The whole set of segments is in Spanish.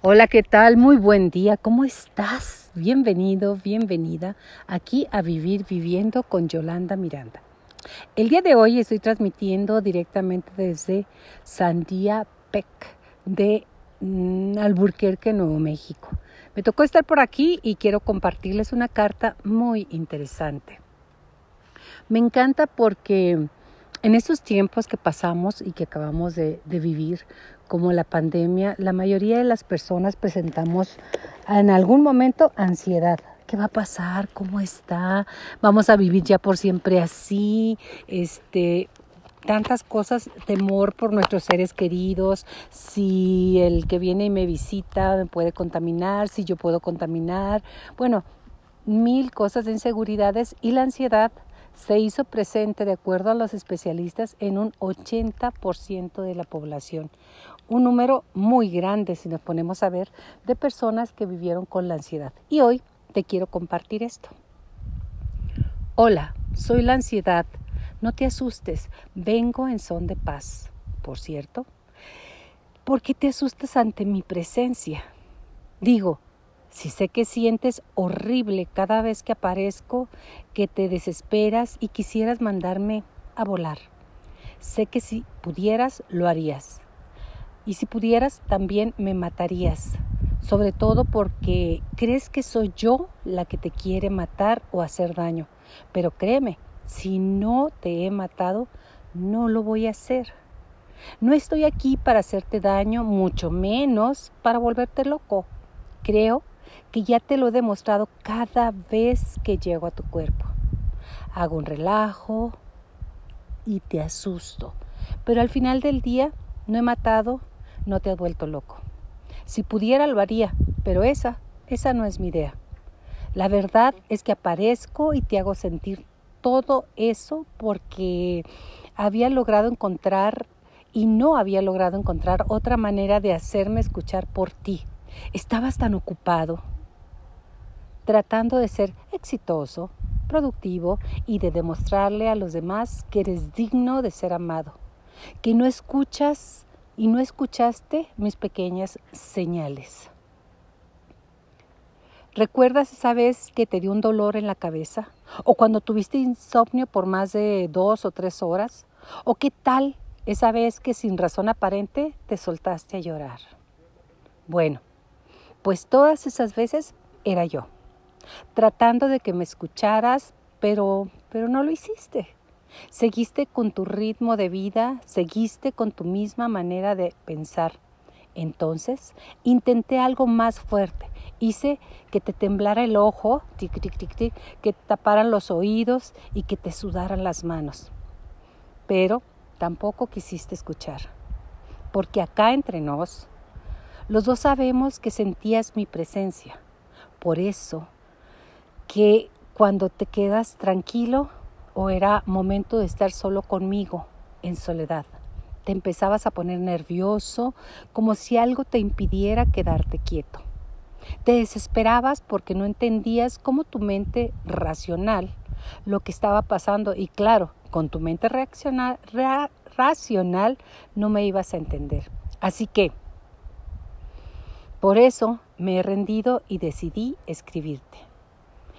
Hola, ¿qué tal? Muy buen día. ¿Cómo estás? Bienvenido, bienvenida aquí a Vivir Viviendo con Yolanda Miranda. El día de hoy estoy transmitiendo directamente desde Sandía Peck de mm, Alburquerque, Nuevo México. Me tocó estar por aquí y quiero compartirles una carta muy interesante. Me encanta porque en estos tiempos que pasamos y que acabamos de, vivir, como la pandemia, la mayoría de las personas presentamos en algún momento ansiedad. ¿Qué va a pasar? ¿Cómo está? ¿Vamos a vivir ya por siempre así? Este, tantas cosas, temor por nuestros seres queridos, si el que viene y me visita me puede contaminar, si yo puedo contaminar, bueno, mil cosas de inseguridades y la ansiedad se hizo presente, de acuerdo a los especialistas, en un 80% de la población. Un número muy grande, si nos ponemos a ver, de personas que vivieron con la ansiedad. Y hoy te quiero compartir esto. Hola, soy la ansiedad. No te asustes, vengo en son de paz. Por cierto, ¿por qué te asustas ante mi presencia? Digo, si sé que sientes horrible cada vez que aparezco, que te desesperas y quisieras mandarme a volar. Sé que si pudieras, lo harías. Y si pudieras, también me matarías. Sobre todo porque crees que soy yo la que te quiere matar o hacer daño. Pero créeme, si no te he matado, no lo voy a hacer. No estoy aquí para hacerte daño, mucho menos para volverte loco. Creo que ya te lo he demostrado cada vez que llego a tu cuerpo. Hago un relajo y te asusto, pero al final del día no he matado, no te has vuelto loco. Si pudiera lo haría, pero esa, esa no es mi idea. La verdad es que aparezco y te hago sentir todo eso porque había logrado encontrar y no había logrado encontrar otra manera de hacerme escuchar por ti. Estabas tan ocupado, tratando de ser exitoso, productivo y de demostrarle a los demás que eres digno de ser amado, que no escuchas y no escuchaste mis pequeñas señales. ¿Recuerdas esa vez que te dio un dolor en la cabeza? ¿O cuando tuviste insomnio por más de dos o tres horas? ¿O qué tal esa vez que sin razón aparente te soltaste a llorar? Bueno, pues todas esas veces era yo tratando de que me escucharas, pero, pero no lo hiciste. Seguiste con tu ritmo de vida, seguiste con tu misma manera de pensar. Entonces intenté algo más fuerte. Hice que te temblara el ojo, tic, tic, tic, tic, que te taparan los oídos y que te sudaran las manos. Pero tampoco quisiste escuchar. Porque acá entre nos, los dos sabemos que sentías mi presencia. Por eso que cuando te quedas tranquilo o era momento de estar solo conmigo en soledad. Te empezabas a poner nervioso, como si algo te impidiera quedarte quieto. Te desesperabas porque no entendías cómo tu mente racional lo que estaba pasando y claro, con tu mente racional no me ibas a entender. Así que, por eso me he rendido y decidí escribirte.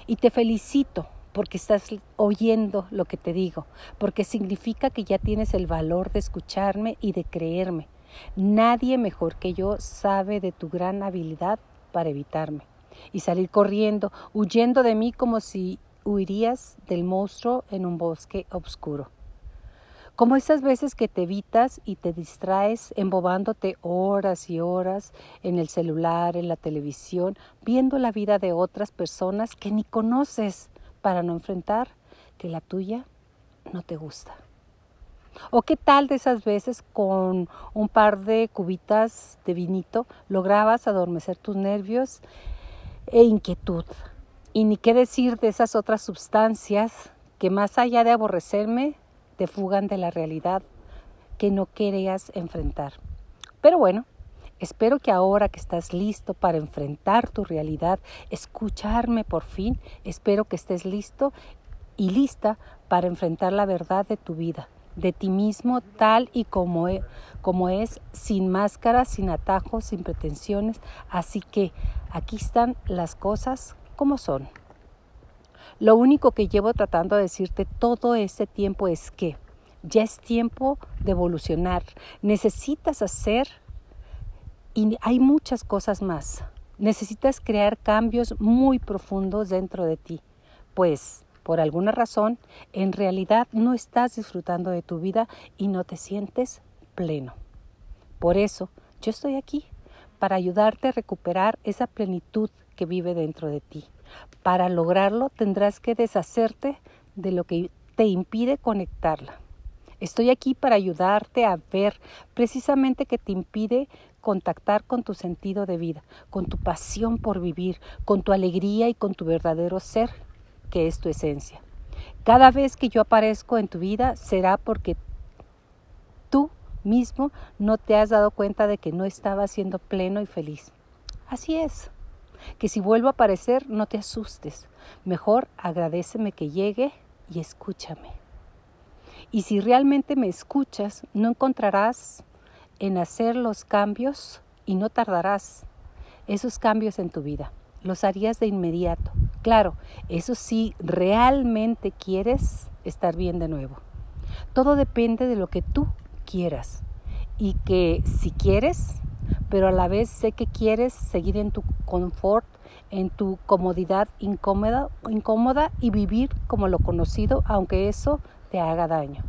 Y te felicito porque estás oyendo lo que te digo, porque significa que ya tienes el valor de escucharme y de creerme. Nadie mejor que yo sabe de tu gran habilidad para evitarme y salir corriendo, huyendo de mí como si huirías del monstruo en un bosque oscuro. Como esas veces que te evitas y te distraes embobándote horas y horas en el celular, en la televisión, viendo la vida de otras personas que ni conoces para no enfrentar que la tuya no te gusta. ¿O qué tal de esas veces con un par de cubitas de vinito lograbas adormecer tus nervios e inquietud? Y ni qué decir de esas otras sustancias que más allá de aborrecerme, te fugan de la realidad que no querías enfrentar. Pero bueno, espero que ahora que estás listo para enfrentar tu realidad, escucharme por fin, espero que estés listo y lista para enfrentar la verdad de tu vida, de ti mismo tal y como, e, como es, sin máscara, sin atajos, sin pretensiones. Así que aquí están las cosas como son. Lo único que llevo tratando de decirte todo este tiempo es que ya es tiempo de evolucionar. Necesitas hacer y hay muchas cosas más. Necesitas crear cambios muy profundos dentro de ti, pues por alguna razón en realidad no estás disfrutando de tu vida y no te sientes pleno. Por eso yo estoy aquí, para ayudarte a recuperar esa plenitud que vive dentro de ti. Para lograrlo tendrás que deshacerte de lo que te impide conectarla. Estoy aquí para ayudarte a ver precisamente que te impide contactar con tu sentido de vida, con tu pasión por vivir, con tu alegría y con tu verdadero ser, que es tu esencia. Cada vez que yo aparezco en tu vida será porque tú mismo no te has dado cuenta de que no estaba siendo pleno y feliz. Así es. Que si vuelvo a aparecer, no te asustes. Mejor agradeceme que llegue y escúchame. Y si realmente me escuchas, no encontrarás en hacer los cambios y no tardarás esos cambios en tu vida. Los harías de inmediato. Claro, eso sí, realmente quieres estar bien de nuevo. Todo depende de lo que tú quieras. Y que si quieres, pero a la vez sé que quieres seguir en tu confort, en tu comodidad incómoda, incómoda y vivir como lo conocido, aunque eso te haga daño.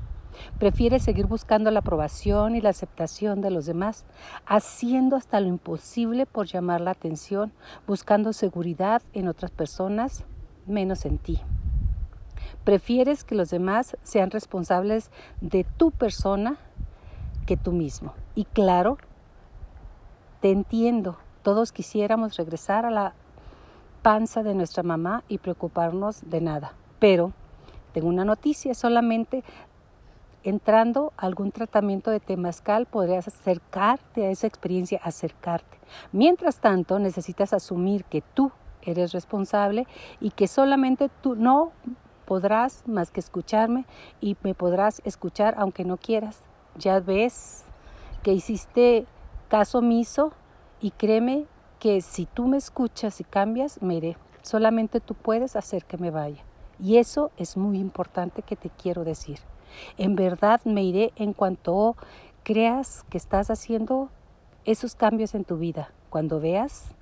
Prefieres seguir buscando la aprobación y la aceptación de los demás, haciendo hasta lo imposible por llamar la atención, buscando seguridad en otras personas, menos en ti. Prefieres que los demás sean responsables de tu persona que tú mismo. Y claro, te entiendo, todos quisiéramos regresar a la panza de nuestra mamá y preocuparnos de nada, pero tengo una noticia, solamente entrando a algún tratamiento de temazcal podrías acercarte a esa experiencia, acercarte. Mientras tanto, necesitas asumir que tú eres responsable y que solamente tú no podrás más que escucharme y me podrás escuchar aunque no quieras. Ya ves que hiciste caso omiso y créeme que si tú me escuchas y cambias, me iré. Solamente tú puedes hacer que me vaya. Y eso es muy importante que te quiero decir. En verdad me iré en cuanto creas que estás haciendo esos cambios en tu vida, cuando veas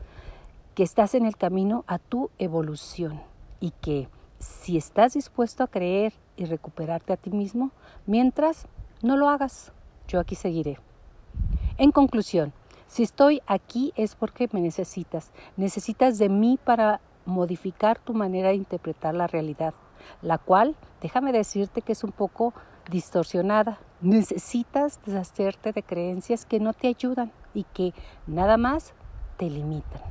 que estás en el camino a tu evolución y que si estás dispuesto a creer y recuperarte a ti mismo, mientras no lo hagas, yo aquí seguiré. En conclusión, si estoy aquí es porque me necesitas. Necesitas de mí para modificar tu manera de interpretar la realidad, la cual, déjame decirte que es un poco distorsionada. Necesitas deshacerte de creencias que no te ayudan y que nada más te limitan.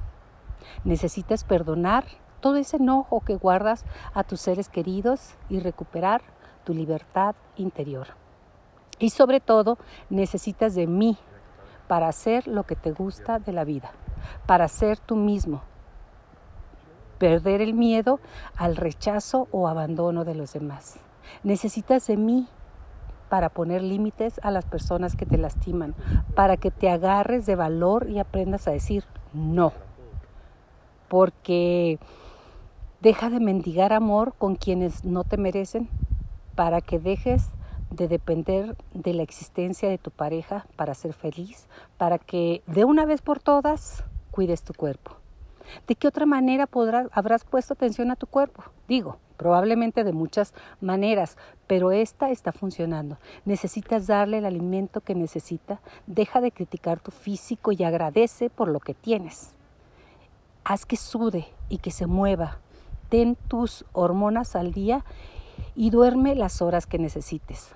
Necesitas perdonar todo ese enojo que guardas a tus seres queridos y recuperar tu libertad interior. Y sobre todo, necesitas de mí para hacer lo que te gusta de la vida, para ser tú mismo, perder el miedo al rechazo o abandono de los demás. Necesitas de mí para poner límites a las personas que te lastiman, para que te agarres de valor y aprendas a decir no. Porque deja de mendigar amor con quienes no te merecen, para que dejes de depender de la existencia de tu pareja para ser feliz, para que de una vez por todas cuides tu cuerpo. ¿De qué otra manera podrás, habrás puesto atención a tu cuerpo? Digo, probablemente de muchas maneras, pero esta está funcionando. Necesitas darle el alimento que necesita, deja de criticar tu físico y agradece por lo que tienes. Haz que sude y que se mueva. Ten tus hormonas al día y duerme las horas que necesites.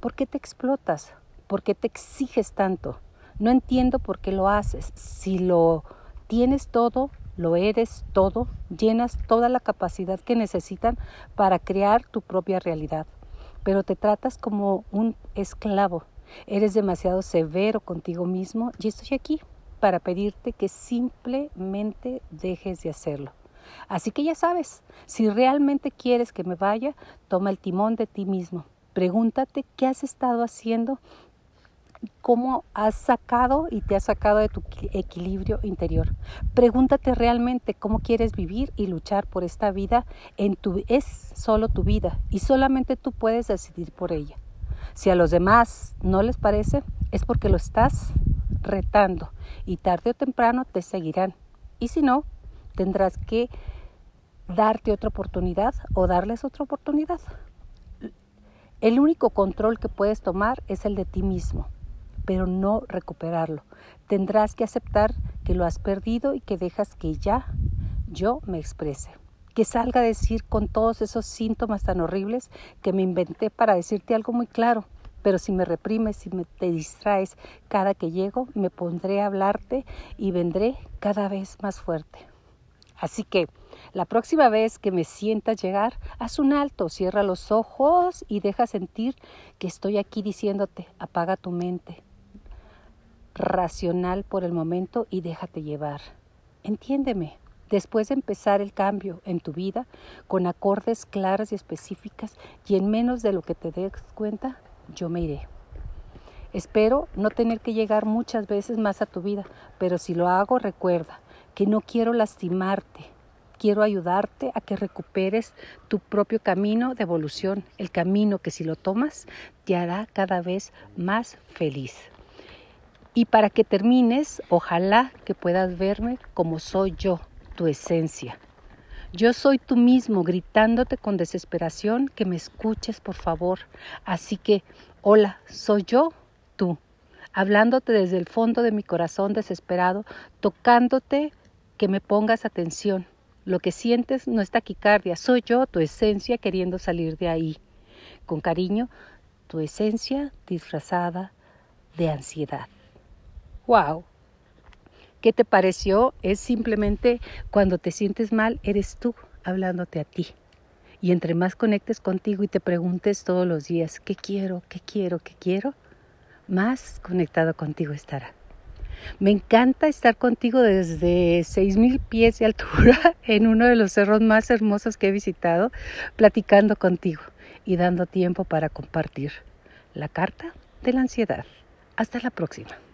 ¿Por qué te explotas? ¿Por qué te exiges tanto? No entiendo por qué lo haces. Si lo tienes todo, lo eres todo, llenas toda la capacidad que necesitan para crear tu propia realidad, pero te tratas como un esclavo. Eres demasiado severo contigo mismo y estoy aquí para pedirte que simplemente dejes de hacerlo. Así que ya sabes, si realmente quieres que me vaya, toma el timón de ti mismo. Pregúntate qué has estado haciendo, cómo has sacado y te has sacado de tu equilibrio interior. Pregúntate realmente cómo quieres vivir y luchar por esta vida. En tu, es solo tu vida y solamente tú puedes decidir por ella. Si a los demás no les parece, es porque lo estás retando y tarde o temprano te seguirán. Y si no, tendrás que darte otra oportunidad o darles otra oportunidad. El único control que puedes tomar es el de ti mismo, pero no recuperarlo. Tendrás que aceptar que lo has perdido y que dejas que ya yo me exprese. Que salga a decir con todos esos síntomas tan horribles que me inventé para decirte algo muy claro. Pero si me reprimes, si me, te distraes cada que llego, me pondré a hablarte y vendré cada vez más fuerte. Así que la próxima vez que me sientas llegar, haz un alto, cierra los ojos y deja sentir que estoy aquí diciéndote, apaga tu mente racional por el momento y déjate llevar. Entiéndeme. Después de empezar el cambio en tu vida con acordes claras y específicas y en menos de lo que te des cuenta, yo me iré. Espero no tener que llegar muchas veces más a tu vida, pero si lo hago, recuerda que no quiero lastimarte, quiero ayudarte a que recuperes tu propio camino de evolución, el camino que si lo tomas te hará cada vez más feliz. Y para que termines, ojalá que puedas verme como soy yo, tu esencia. Yo soy tú mismo gritándote con desesperación que me escuches, por favor. Así que, hola, soy yo, tú, hablándote desde el fondo de mi corazón desesperado, tocándote que me pongas atención lo que sientes no es taquicardia, soy yo, tu esencia, queriendo salir de ahí. Con cariño, tu esencia disfrazada de ansiedad. ¡Wow! ¿Qué te pareció? Es simplemente cuando te sientes mal, eres tú hablándote a ti. Y entre más conectes contigo y te preguntes todos los días, ¿qué quiero? ¿Qué quiero? ¿Qué quiero? Más conectado contigo estará. Me encanta estar contigo desde 6.000 pies de altura en uno de los cerros más hermosos que he visitado, platicando contigo y dando tiempo para compartir la carta de la ansiedad. Hasta la próxima.